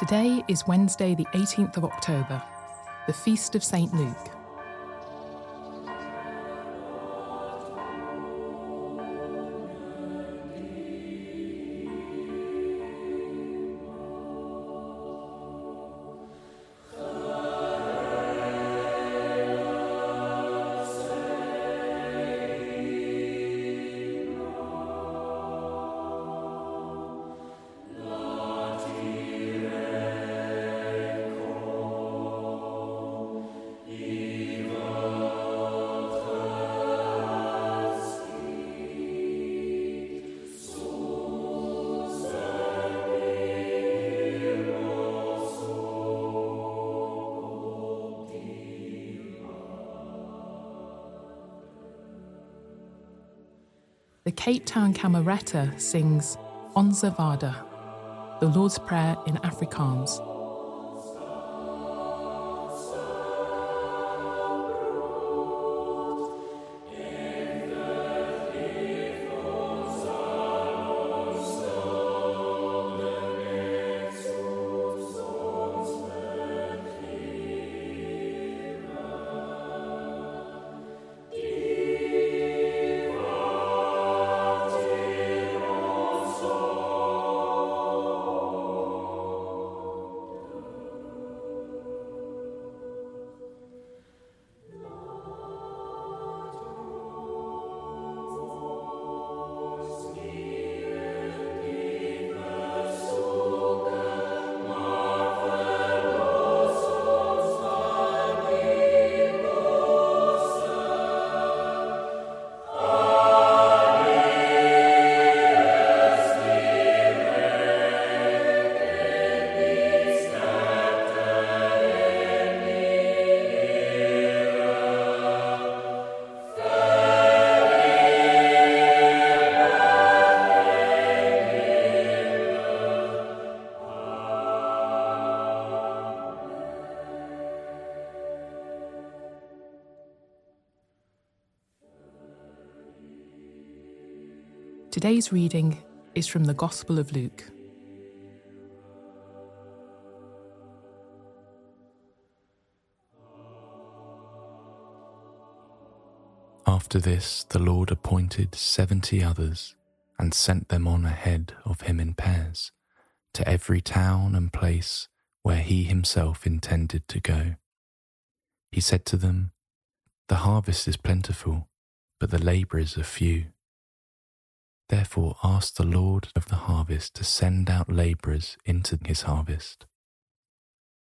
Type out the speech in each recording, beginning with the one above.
Today is Wednesday, the 18th of October, the feast of St. Luke. The Cape Town Camerata sings Onse Vader, the Lord's Prayer in Afrikaans. Today's reading is from the Gospel of Luke. After this, the Lord appointed seventy others and sent them on ahead of him in pairs to every town and place where he himself intended to go. He said to them, The harvest is plentiful, but the labourers are few. Therefore, ask the Lord of the harvest to send out labourers into his harvest.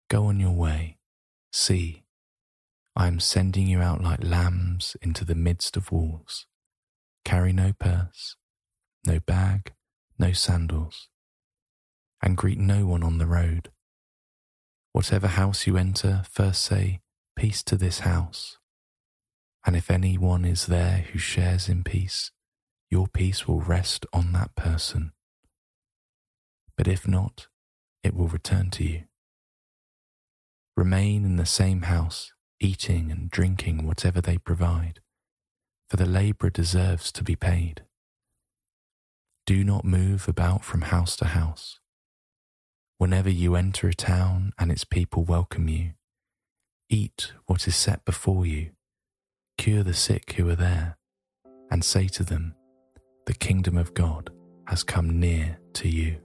Go on your way. See, I am sending you out like lambs into the midst of wolves. Carry no purse, no bag, no sandals, and greet no one on the road. Whatever house you enter, first say, Peace to this house. And if any one is there who shares in peace, your peace will rest on that person. But if not, it will return to you. Remain in the same house, eating and drinking whatever they provide, for the labourer deserves to be paid. Do not move about from house to house. Whenever you enter a town and its people welcome you, eat what is set before you, cure the sick who are there, and say to them, the kingdom of God has come near to you.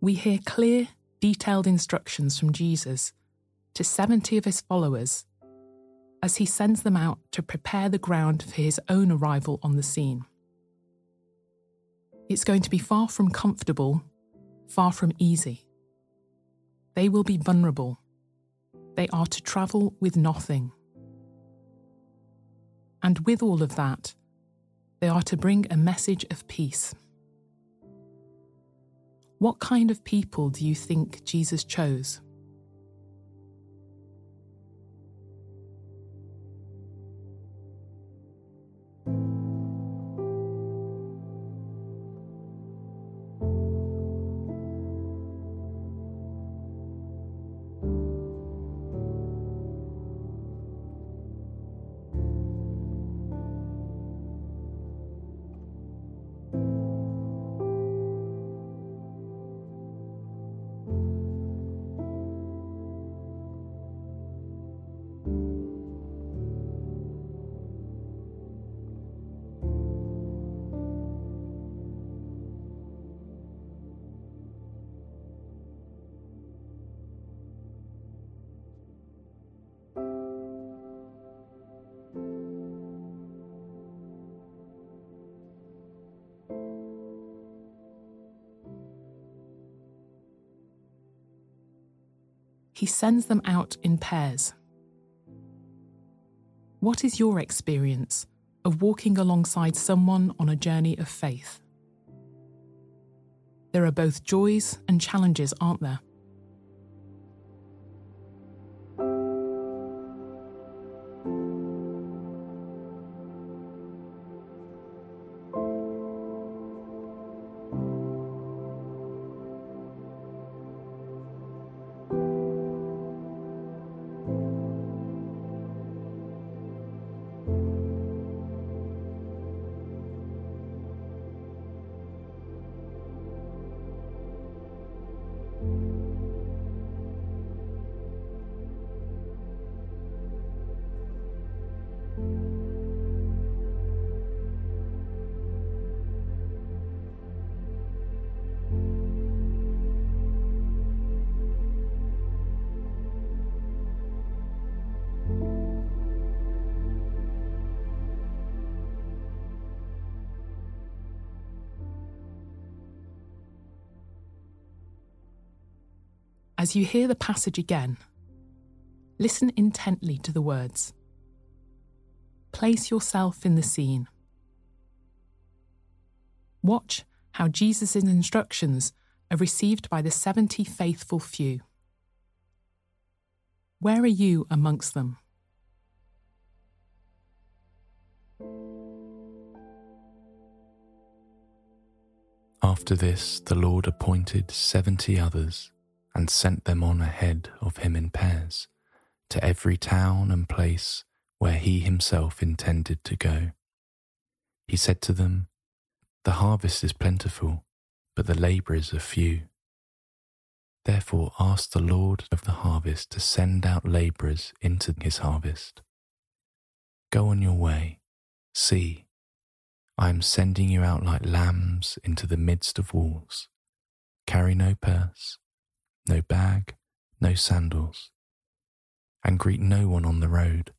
We hear clear, detailed instructions from Jesus to 70 of his followers as he sends them out to prepare the ground for his own arrival on the scene. It's going to be far from comfortable, far from easy. They will be vulnerable. They are to travel with nothing. And with all of that, they are to bring a message of peace. What kind of people do you think Jesus chose? He sends them out in pairs. What is your experience of walking alongside someone on a journey of faith? There are both joys and challenges, aren't there? As you hear the passage again, listen intently to the words. Place yourself in the scene. Watch how Jesus' instructions are received by the 70 faithful few. Where are you amongst them? After this, the Lord appointed seventy others and sent them on ahead of him in pairs to every town and place where he himself intended to go. He said to them, The harvest is plentiful, but the labourers are few. Therefore ask the Lord of the harvest to send out labourers into his harvest. Go on your way. See, I am sending you out like lambs into the midst of wolves. Carry no purse no bag, no sandals, and greet no one on the road.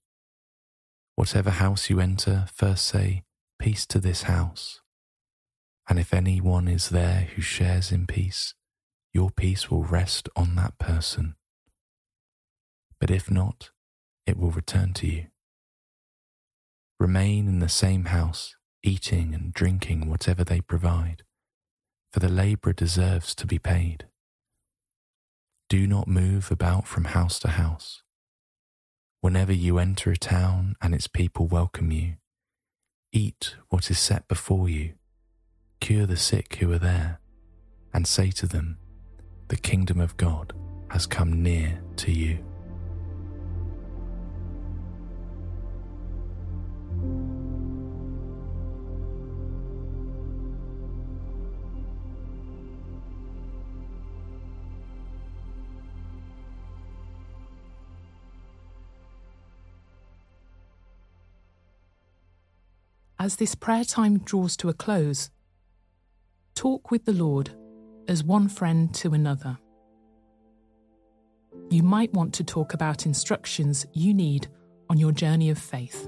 Whatever house you enter, first say, Peace to this house. And if any one is there who shares in peace, your peace will rest on that person. But if not, it will return to you. Remain in the same house, eating and drinking whatever they provide, for the labourer deserves to be paid. Do not move about from house to house. Whenever you enter a town and its people welcome you, eat what is set before you, cure the sick who are there, and say to them, The kingdom of God has come near to you. As this prayer time draws to a close, talk with the Lord as one friend to another. You might want to talk about instructions you need on your journey of faith.